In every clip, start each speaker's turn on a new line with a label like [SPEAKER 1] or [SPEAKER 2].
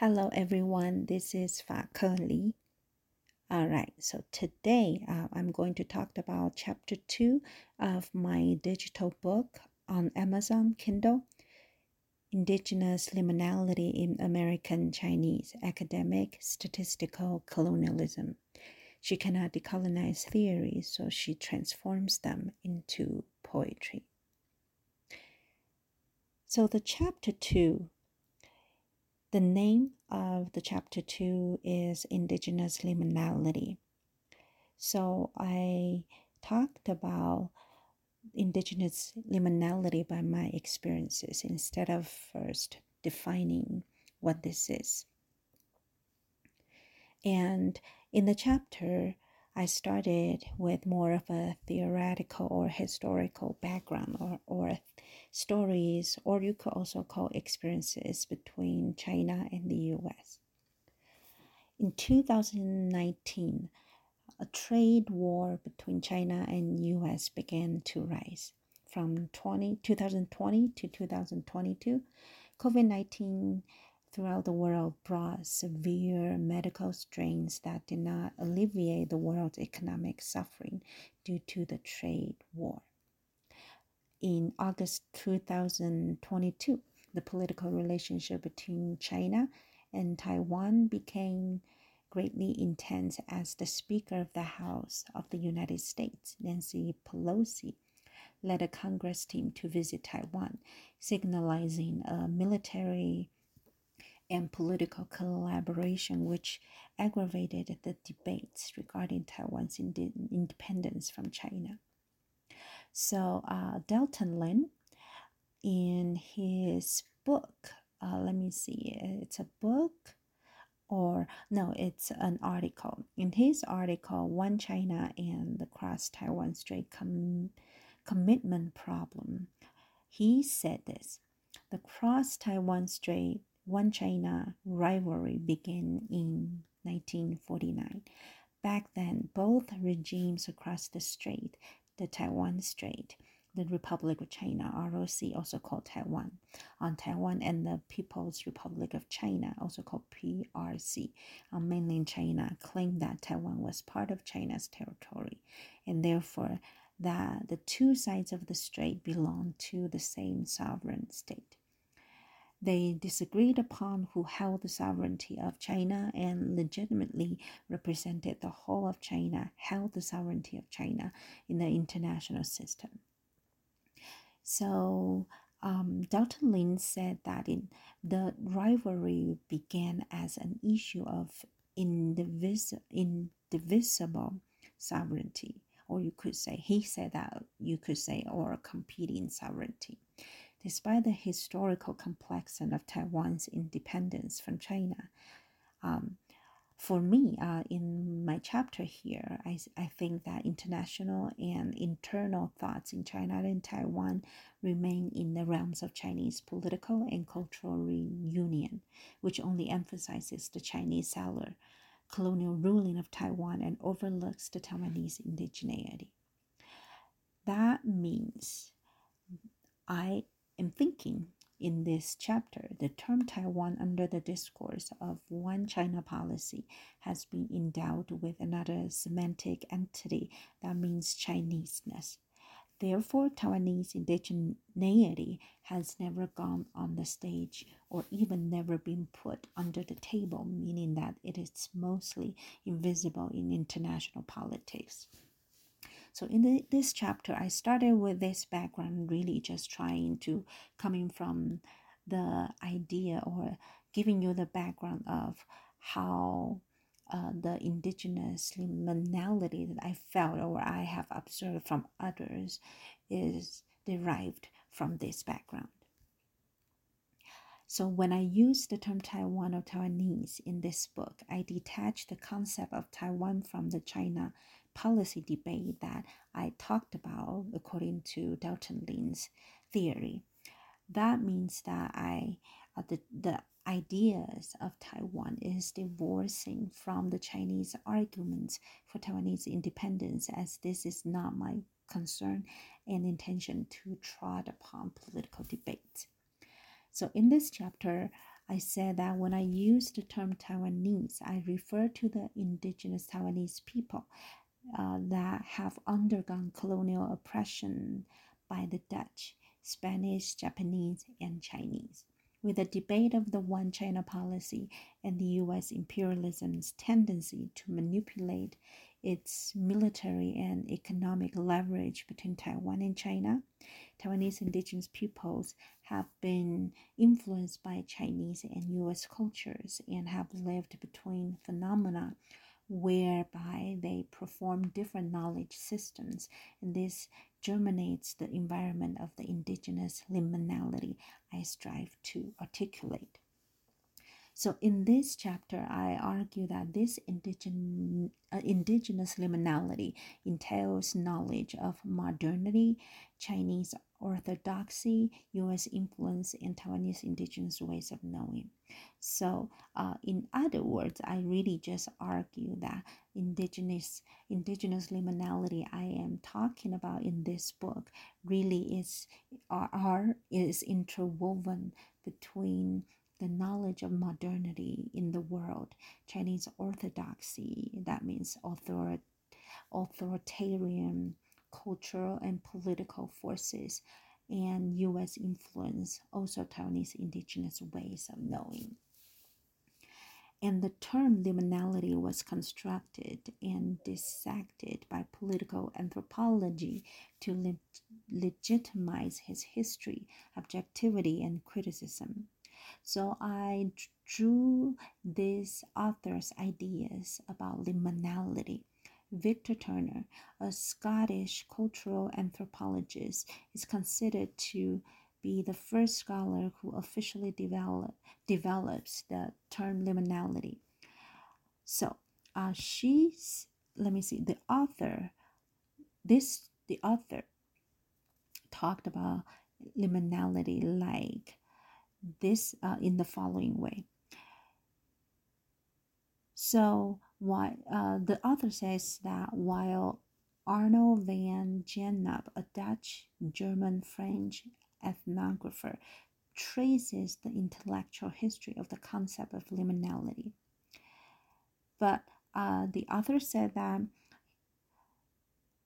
[SPEAKER 1] Hello, everyone. This is Fa Ke Li. All right, so today uh, I'm going to talk about chapter two of my digital book on Amazon Kindle Indigenous Liminality in American Chinese Academic Statistical Colonialism. She cannot decolonize theories, so she transforms them into poetry. So, the chapter two the name of the chapter two is Indigenous Liminality. So I talked about indigenous liminality by my experiences instead of first defining what this is. And in the chapter, I started with more of a theoretical or historical background or, or stories, or you could also call experiences between China and the US. In 2019, a trade war between China and US began to rise. From 20, 2020 to 2022, COVID 19 throughout the world brought severe medical strains that did not alleviate the world's economic suffering due to the trade war. In August 2022, the political relationship between China and Taiwan became greatly intense as the Speaker of the House of the United States, Nancy Pelosi, led a Congress team to visit Taiwan, signalizing a military and political collaboration which aggravated the debates regarding Taiwan's independence from China. So uh, Dalton Lin, in his book, uh, let me see, it's a book or no, it's an article. In his article, One China and the Cross Taiwan Strait Com- Commitment Problem, he said this The Cross Taiwan Strait One China rivalry began in 1949. Back then, both regimes across the strait the Taiwan Strait, the Republic of China, ROC, also called Taiwan, on Taiwan, and the People's Republic of China, also called PRC, on uh, mainland China, claimed that Taiwan was part of China's territory, and therefore that the two sides of the strait belonged to the same sovereign state. They disagreed upon who held the sovereignty of China and legitimately represented the whole of China, held the sovereignty of China in the international system. So um, Dalton Lin said that in the rivalry began as an issue of indivis- indivisible sovereignty, or you could say he said that you could say or competing sovereignty. Despite the historical complexity of Taiwan's independence from China, um, for me, uh, in my chapter here, I, I think that international and internal thoughts in China and Taiwan remain in the realms of Chinese political and cultural reunion, which only emphasizes the Chinese settler colonial ruling of Taiwan and overlooks the Taiwanese indigeneity. That means I am thinking in this chapter, the term Taiwan under the discourse of one China policy has been endowed with another semantic entity that means Chineseness. Therefore, Taiwanese indigeneity has never gone on the stage or even never been put under the table, meaning that it is mostly invisible in international politics. So in the, this chapter, I started with this background, really just trying to coming from the idea or giving you the background of how uh, the indigenous liminality that I felt or I have observed from others is derived from this background. So when I use the term Taiwan or Taiwanese in this book, I detach the concept of Taiwan from the China policy debate that I talked about according to Dalton Lin's theory. That means that I uh, the, the ideas of Taiwan is divorcing from the Chinese arguments for Taiwanese independence as this is not my concern and intention to trot upon political debate. So in this chapter, I said that when I use the term Taiwanese, I refer to the indigenous Taiwanese people uh, that have undergone colonial oppression by the Dutch, Spanish, Japanese, and Chinese. With the debate of the one China policy and the US imperialism's tendency to manipulate its military and economic leverage between Taiwan and China, Taiwanese indigenous peoples have been influenced by Chinese and US cultures and have lived between phenomena whereby they perform different knowledge systems, and this germinates the environment of the indigenous liminality I strive to articulate. So, in this chapter, I argue that this indigen, uh, indigenous liminality entails knowledge of modernity, Chinese orthodoxy, US influence, and Taiwanese indigenous ways of knowing. So, uh, in other words, I really just argue that indigenous indigenous liminality I am talking about in this book really is are, are is interwoven between the knowledge of modernity in the world, Chinese orthodoxy, that means author, authoritarian cultural and political forces, and US influence, also Taiwanese indigenous ways of knowing. And the term liminality was constructed and dissected by political anthropology to le- legitimize his history, objectivity, and criticism. So I drew these author's ideas about liminality. Victor Turner, a Scottish cultural anthropologist, is considered to be the first scholar who officially develop, develops the term liminality. So uh, she's, let me see, the author, this, the author talked about liminality like this uh, in the following way. So, why, uh, the author says that while Arnold van Gennep, a Dutch, German, French ethnographer, traces the intellectual history of the concept of liminality. But uh, the author said that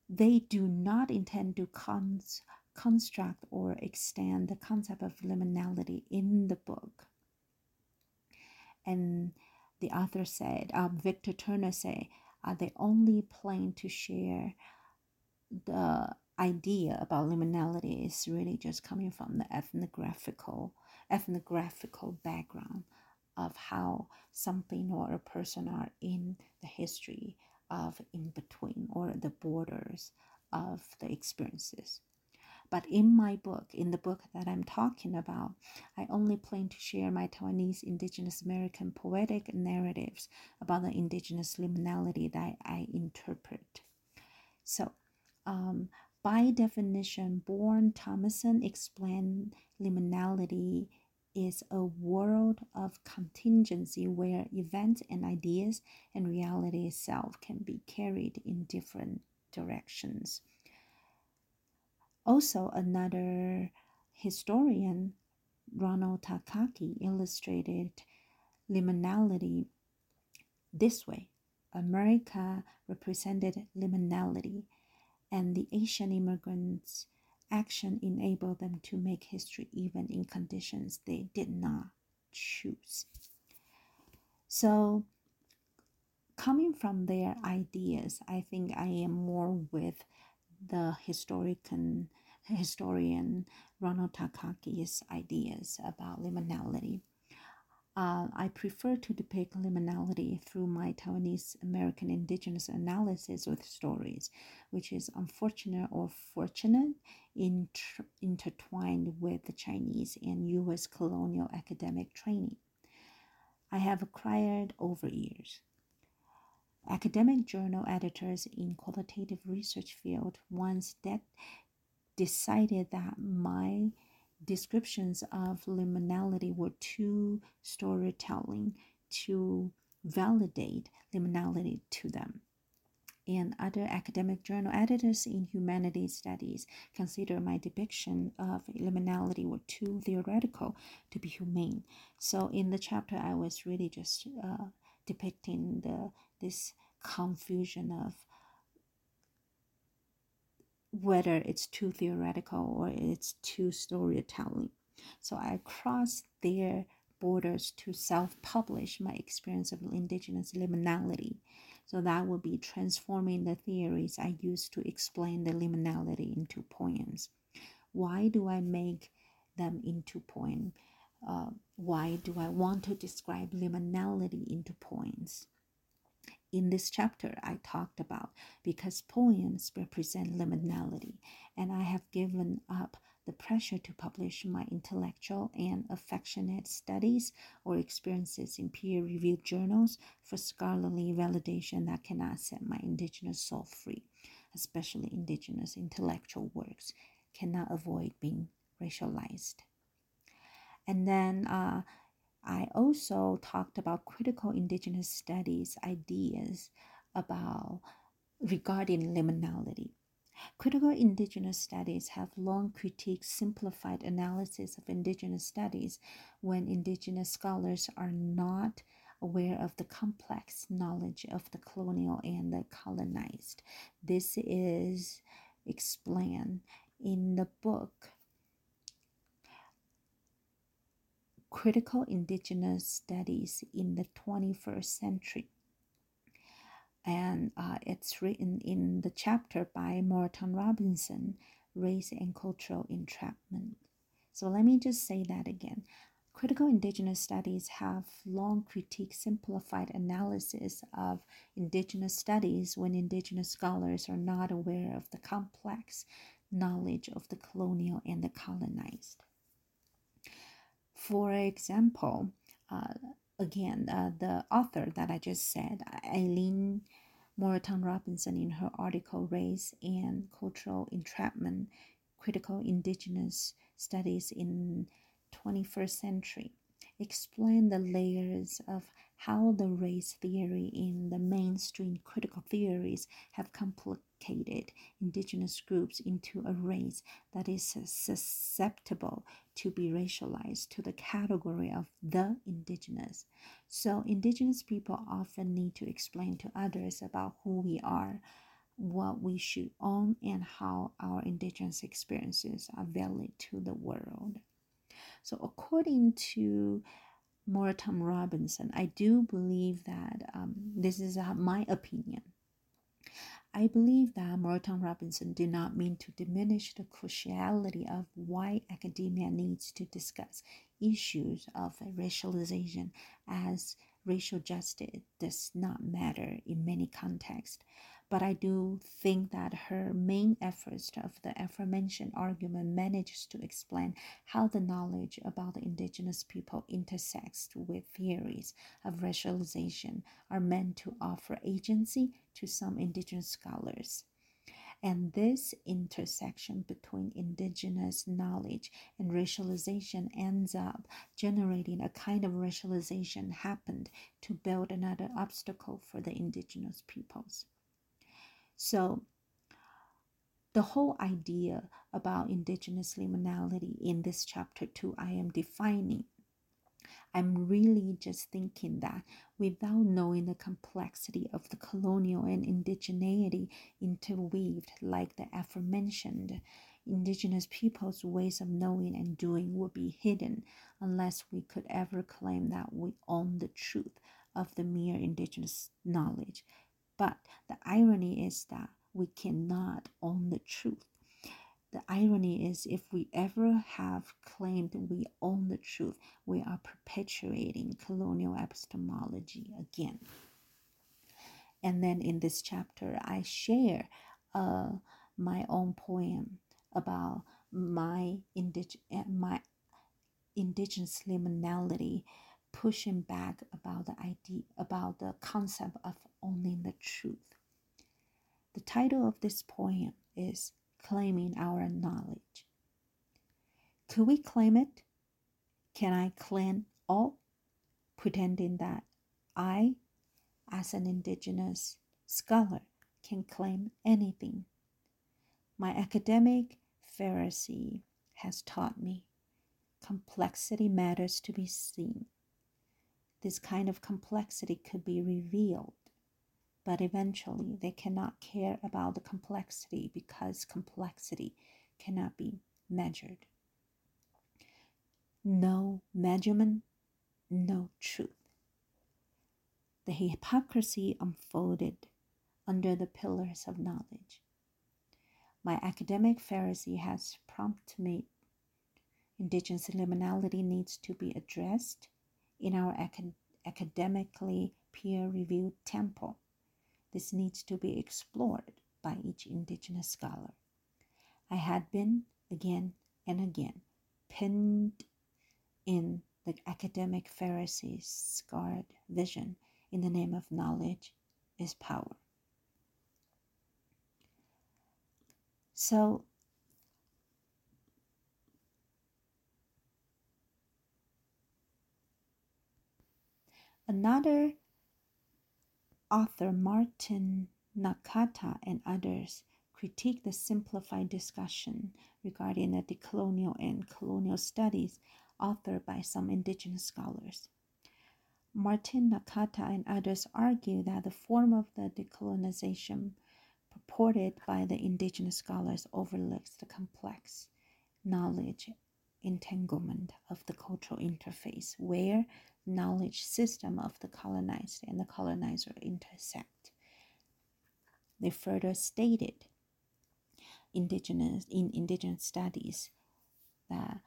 [SPEAKER 1] they do not intend to cons- construct or extend the concept of liminality in the book. And the author said, uh, Victor Turner said, uh, they only plan to share the idea about liminality is really just coming from the ethnographical ethnographical background of how something or a person are in the history of in between or the borders of the experiences. But in my book, in the book that I'm talking about, I only plan to share my Taiwanese Indigenous American poetic narratives about the indigenous liminality that I interpret. So, um, by definition, Bjørn Thomassen explained liminality is a world of contingency where events and ideas and reality itself can be carried in different directions. Also, another historian, Ronald Takaki, illustrated liminality this way America represented liminality, and the Asian immigrants' action enabled them to make history even in conditions they did not choose. So, coming from their ideas, I think I am more with the historian, historian Ronald Takaki's ideas about liminality. Uh, I prefer to depict liminality through my Taiwanese American indigenous analysis with stories, which is unfortunate or fortunate, inter- intertwined with the Chinese and US colonial academic training. I have acquired over years. Academic journal editors in qualitative research field once that decided that my descriptions of liminality were too storytelling to validate liminality to them. and other academic journal editors in humanities studies consider my depiction of liminality were too theoretical to be humane. So in the chapter, I was really just uh, depicting the this confusion of whether it's too theoretical or it's too storytelling. So I crossed their borders to self-publish my experience of indigenous liminality so that would be transforming the theories I use to explain the liminality into poems. Why do I make them into poem? Uh, why do I want to describe liminality into poems? In this chapter, I talked about because poems represent liminality, and I have given up the pressure to publish my intellectual and affectionate studies or experiences in peer reviewed journals for scholarly validation that cannot set my indigenous soul free, especially indigenous intellectual works, cannot avoid being racialized. And then uh, I also talked about critical indigenous studies ideas about regarding liminality Critical indigenous studies have long critiqued simplified analysis of indigenous studies when indigenous scholars are not aware of the complex knowledge of the colonial and the colonized. This is explained in the book Critical Indigenous Studies in the 21st Century and uh, it's written in the chapter by Moreton Robinson, Race and Cultural Entrapment. So let me just say that again. Critical indigenous studies have long critiqued simplified analysis of indigenous studies when indigenous scholars are not aware of the complex knowledge of the colonial and the colonized. For example, uh, again, uh, the author that I just said, Aileen Moreton Robinson, in her article Race and Cultural Entrapment Critical Indigenous Studies in 21st Century, explained the layers of how the race theory in the mainstream critical theories have complicated indigenous groups into a race that is susceptible to be racialized to the category of the indigenous. So, indigenous people often need to explain to others about who we are, what we should own, and how our indigenous experiences are valid to the world. So, according to Moreton Robinson. I do believe that um, this is uh, my opinion. I believe that Moreton Robinson did not mean to diminish the cruciality of why academia needs to discuss issues of racialization as racial justice does not matter in many contexts but I do think that her main efforts of the aforementioned argument manages to explain how the knowledge about the indigenous people intersects with theories of racialization are meant to offer agency to some indigenous scholars. And this intersection between indigenous knowledge and racialization ends up generating a kind of racialization happened to build another obstacle for the indigenous peoples. So, the whole idea about indigenous liminality in this chapter 2, I am defining. I'm really just thinking that without knowing the complexity of the colonial and indigeneity interweaved, like the aforementioned, indigenous people's ways of knowing and doing would be hidden unless we could ever claim that we own the truth of the mere indigenous knowledge but the irony is that we cannot own the truth. The irony is, if we ever have claimed we own the truth, we are perpetuating colonial epistemology again. And then in this chapter, I share uh, my own poem about my, indig- my indigenous liminality pushing back about the idea about the concept of owning the truth. The title of this poem is Claiming Our Knowledge. Could we claim it? Can I claim all? Pretending that I, as an indigenous scholar, can claim anything. My academic Pharisee has taught me complexity matters to be seen. This kind of complexity could be revealed, but eventually they cannot care about the complexity because complexity cannot be measured. No measurement, no truth. The hypocrisy unfolded under the pillars of knowledge. My academic Pharisee has prompted me indigenous liminality needs to be addressed in our acad- academically peer reviewed temple. This needs to be explored by each indigenous scholar. I had been again and again pinned in the academic Pharisee's scarred vision in the name of knowledge is power. So, another author, Martin Nakata, and others critique the simplified discussion regarding the decolonial and colonial studies authored by some indigenous scholars. Martin Nakata and others argue that the form of the decolonization purported by the indigenous scholars overlooks the complex knowledge entanglement of the cultural interface where knowledge system of the colonized and the colonizer intersect. They further stated indigenous in indigenous studies that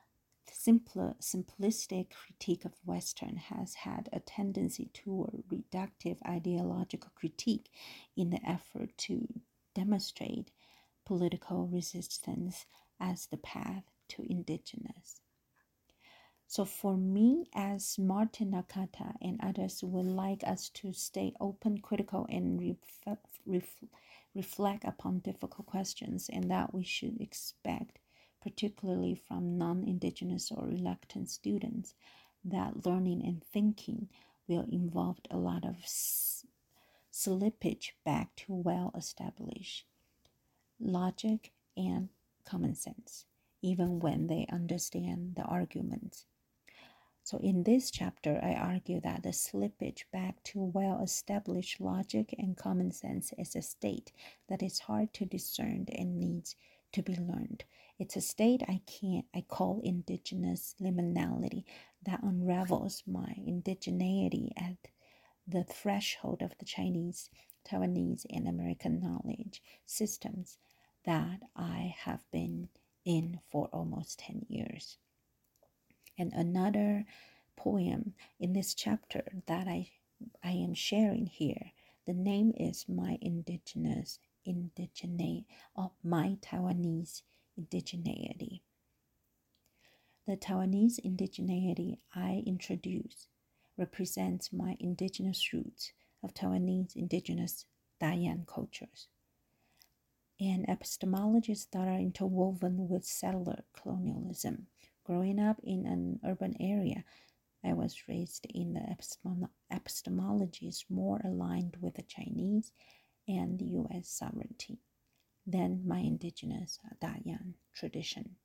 [SPEAKER 1] simpler simplistic critique of western has had a tendency toward reductive ideological critique in the effort to demonstrate political resistance as the path to indigenous. So, for me, as Martin Nakata and others would like us to stay open, critical, and ref- ref- reflect upon difficult questions, and that we should expect, particularly from non Indigenous or reluctant students, that learning and thinking will involve a lot of slippage back to well established logic and common sense, even when they understand the arguments. So, in this chapter, I argue that the slippage back to well established logic and common sense is a state that is hard to discern and needs to be learned. It's a state I can't I call indigenous liminality that unravels my indigeneity at the threshold of the Chinese, Taiwanese, and American knowledge systems that I have been in for almost 10 years. And another poem in this chapter that I, I am sharing here, the name is My Indigenous Indigeneity of My Taiwanese Indigeneity. The Taiwanese indigeneity I introduce represents my indigenous roots of Taiwanese indigenous Dayan cultures and epistemologies that are interwoven with settler colonialism. Growing up in an urban area, I was raised in the epistemologies more aligned with the Chinese and the US sovereignty than my indigenous Dayan tradition.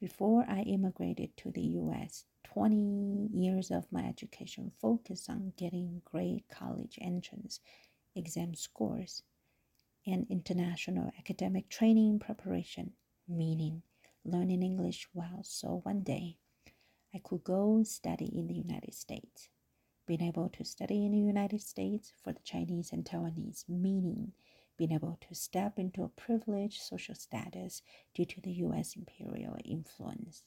[SPEAKER 1] Before I immigrated to the US, 20 years of my education focused on getting great college entrance exam scores and international academic training preparation, meaning learning English well so one day I could go study in the United States. Being able to study in the United States for the Chinese and Taiwanese, meaning being able to step into a privileged social status due to the US imperial influence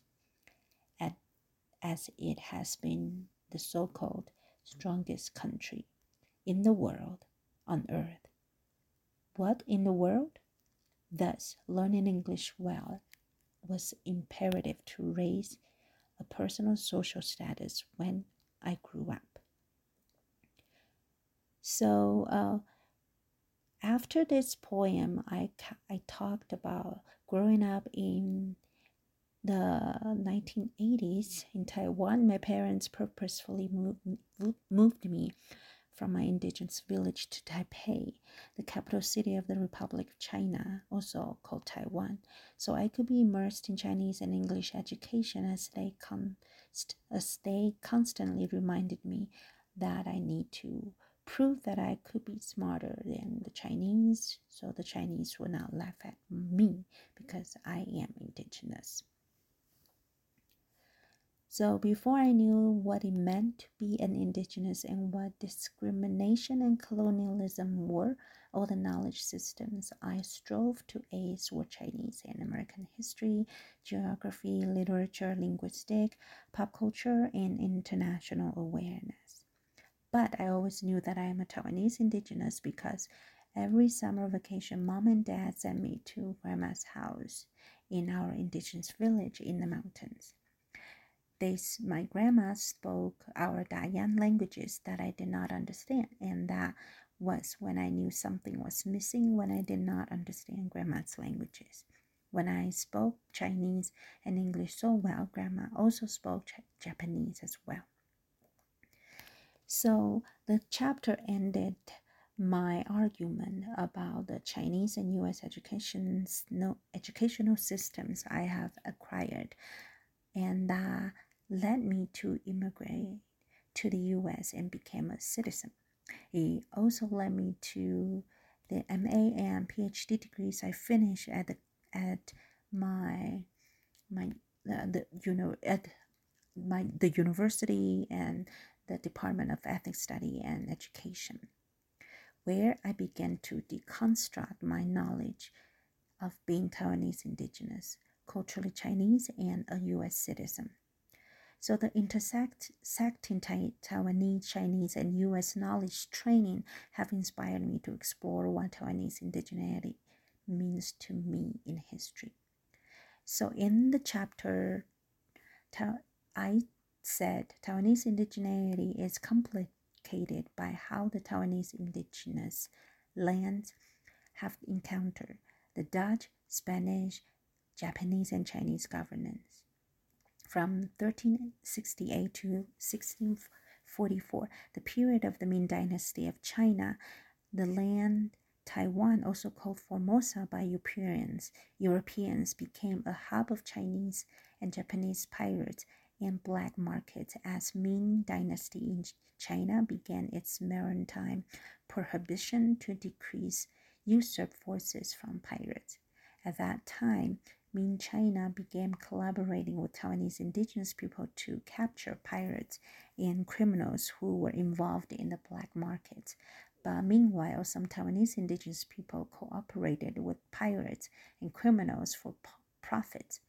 [SPEAKER 1] as it has been the so called strongest country in the world on earth. What in the world? Thus, learning English well was imperative to raise a personal social status when I grew up. So, uh, after this poem, I, I talked about growing up in the 1980s in Taiwan, my parents purposefully moved, moved me from my indigenous village to Taipei, the capital city of the Republic of China, also called Taiwan, so I could be immersed in Chinese and English education as they, const- as they constantly reminded me that I need to prove that I could be smarter than the Chinese, so the Chinese would not laugh at me because I am indigenous. So before I knew what it meant to be an indigenous and what discrimination and colonialism were, all the knowledge systems I strove to ace were Chinese and American history, geography, literature, linguistic, pop culture, and international awareness. But I always knew that I am a Taiwanese indigenous because every summer vacation, mom and dad sent me to grandma's house in our indigenous village in the mountains. They, my grandma spoke our Dayan languages that I did not understand, and that was when I knew something was missing when I did not understand grandma's languages. When I spoke Chinese and English so well, grandma also spoke Japanese as well. So the chapter ended my argument about the Chinese and U.S. education's no educational systems I have acquired, and uh, led me to immigrate to the US and became a citizen. It also led me to the MA and PhD degrees I finished at the, at my my uh, the you know at my the university and the Department of Ethnic Study and Education, where I began to deconstruct my knowledge of being Taiwanese indigenous, culturally Chinese, and a U.S. citizen. So the intersecting Taiwanese, Chinese, and U.S. knowledge training have inspired me to explore what Taiwanese indigeneity means to me in history. So in the chapter, I said Taiwanese indigeneity is complicated by how the Taiwanese indigenous lands have encountered the Dutch, Spanish, Japanese, and Chinese governance from 1368 to 1644, the period of the Ming Dynasty of China, the land Taiwan, also called Formosa by Europeans, Europeans became a hub of Chinese and Japanese pirates and black markets as Ming Dynasty in China began its maritime prohibition to decrease usurp forces from pirates. At that time, Ming China began collaborating with Taiwanese indigenous people to capture pirates and criminals who were involved in the black market. But meanwhile, some Taiwanese indigenous people cooperated with pirates and criminals for profit.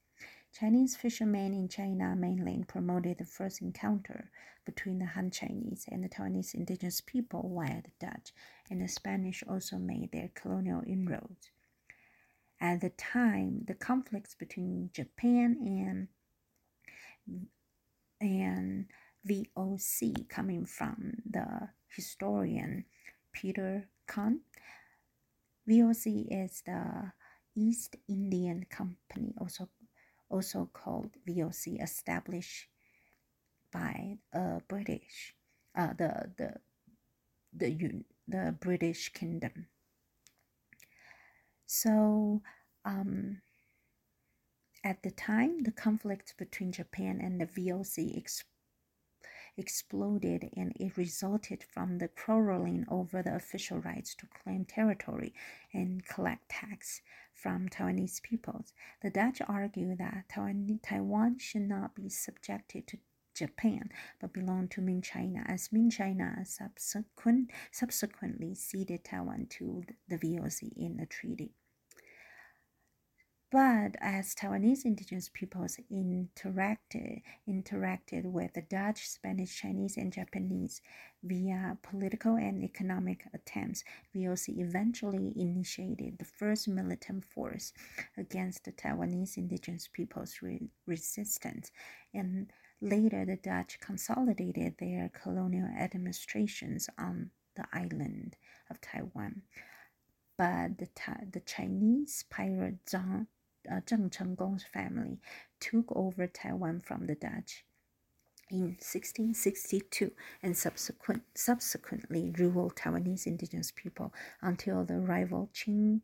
[SPEAKER 1] Chinese fishermen in China mainland promoted the first encounter between the Han Chinese and the Taiwanese indigenous people, via the Dutch and the Spanish also made their colonial inroads. At the time, the conflicts between Japan and and VOC coming from the historian Peter Kahn. VOC is the East Indian Company, also also called VOC, established by a British, uh, the the the the British Kingdom. So, um, at the time, the conflict between Japan and the VOC ex- exploded and it resulted from the quarreling over the official rights to claim territory and collect tax from Taiwanese peoples. The Dutch argued that Taiwan, Taiwan should not be subjected to Japan, but belonged to Ming China, as Ming China subsequent, subsequently ceded Taiwan to the VOC in a treaty. But as Taiwanese indigenous peoples interacted, interacted with the Dutch, Spanish, Chinese, and Japanese via political and economic attempts, VOC eventually initiated the first militant force against the Taiwanese indigenous peoples' re- resistance. And later, the Dutch consolidated their colonial administrations on the island of Taiwan. But the, the Chinese pirate Zhang uh, Zheng Chenggong's family took over Taiwan from the Dutch in 1662 and subsequent, subsequently ruled Taiwanese indigenous people until the rival Qing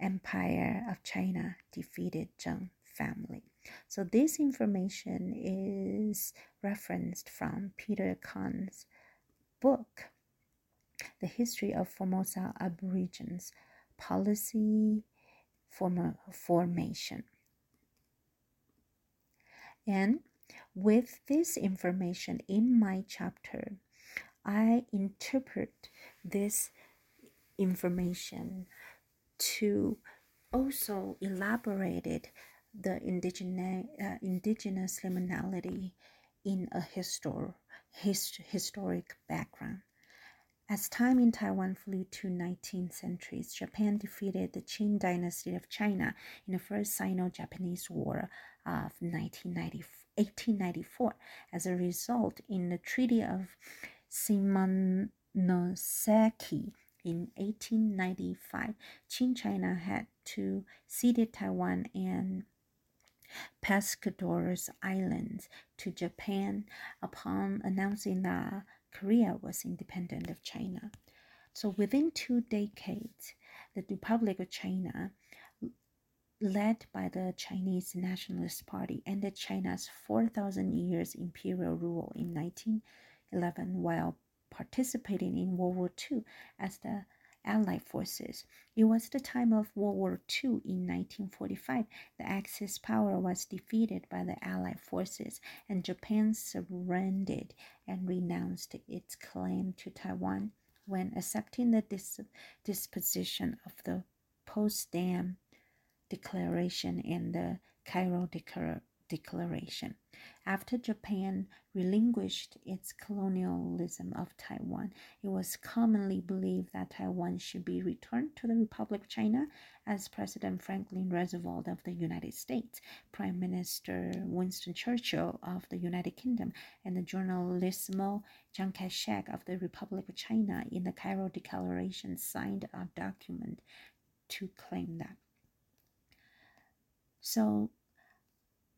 [SPEAKER 1] Empire of China defeated Zheng family. So this information is referenced from Peter Kahn's book, The History of Formosa Aborigines, Policy Formation. And with this information in my chapter, I interpret this information to also elaborated the indigenous, uh, indigenous liminality in a histor- hist- historic background. As time in Taiwan flew to 19th centuries, Japan defeated the Qing dynasty of China in the First Sino-Japanese War of 1894. As a result, in the Treaty of Shimonoseki in 1895, Qing China had to cede Taiwan and Pescadores Islands to Japan upon announcing that Korea was independent of China. So within two decades, the Republic of China, led by the Chinese Nationalist Party, ended China's 4,000 years imperial rule in 1911 while participating in World War II as the Allied forces. It was the time of World War II in 1945. The Axis power was defeated by the Allied forces, and Japan surrendered and renounced its claim to Taiwan when accepting the dis- disposition of the Potsdam Declaration and the Cairo Declaration Declaration. After Japan relinquished its colonialism of Taiwan, it was commonly believed that Taiwan should be returned to the Republic of China as President Franklin Roosevelt of the United States, Prime Minister Winston Churchill of the United Kingdom, and the Generalissimo Chiang Kai shek of the Republic of China in the Cairo Declaration signed a document to claim that. So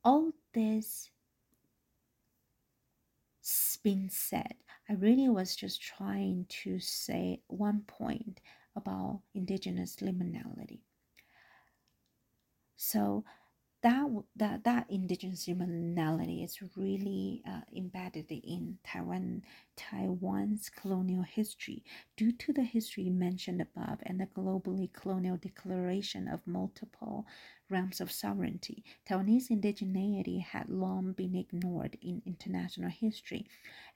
[SPEAKER 1] all this been said, I really was just trying to say one point about indigenous liminality. So that that that indigenous liminality is really uh, embedded in Taiwan Taiwan's colonial history due to the history mentioned above and the globally colonial declaration of multiple realms of sovereignty. Taiwanese indigeneity had long been ignored in international history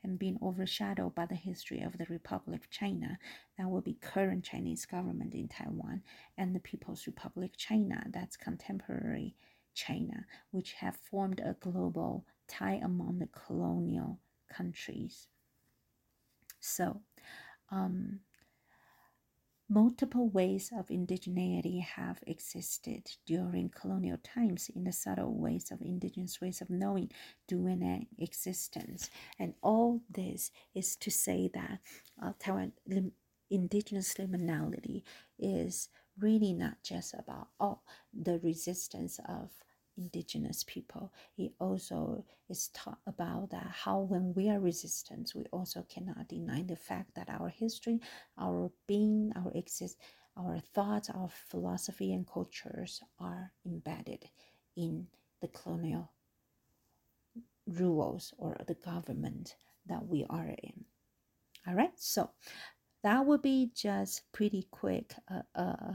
[SPEAKER 1] and been overshadowed by the history of the Republic of China, that will be current Chinese government in Taiwan, and the People's Republic China, that's contemporary China, which have formed a global tie among the colonial countries. So, um, multiple ways of indigeneity have existed during colonial times in the subtle ways of indigenous ways of knowing, doing, and existence. And all this is to say that uh, Taiwan lim- indigenous liminality is really not just about oh the resistance of indigenous people. It also is taught about that how when we are resistant we also cannot deny the fact that our history our being our exist our thoughts our philosophy and cultures are embedded in the colonial rules or the government that we are in. All right so that would be just pretty quick uh, uh,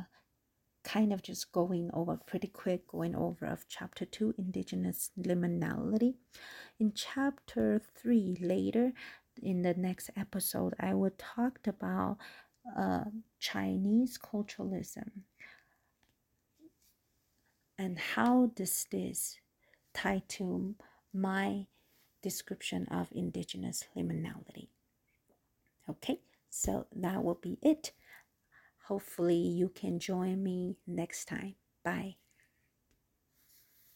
[SPEAKER 1] kind of just going over pretty quick going over of chapter 2 indigenous liminality. In chapter 3 later in the next episode i will talk about uh, chinese culturalism and how does this tie to my description of indigenous liminality. Okay so that will be it Hopefully, you can join me next time. Bye.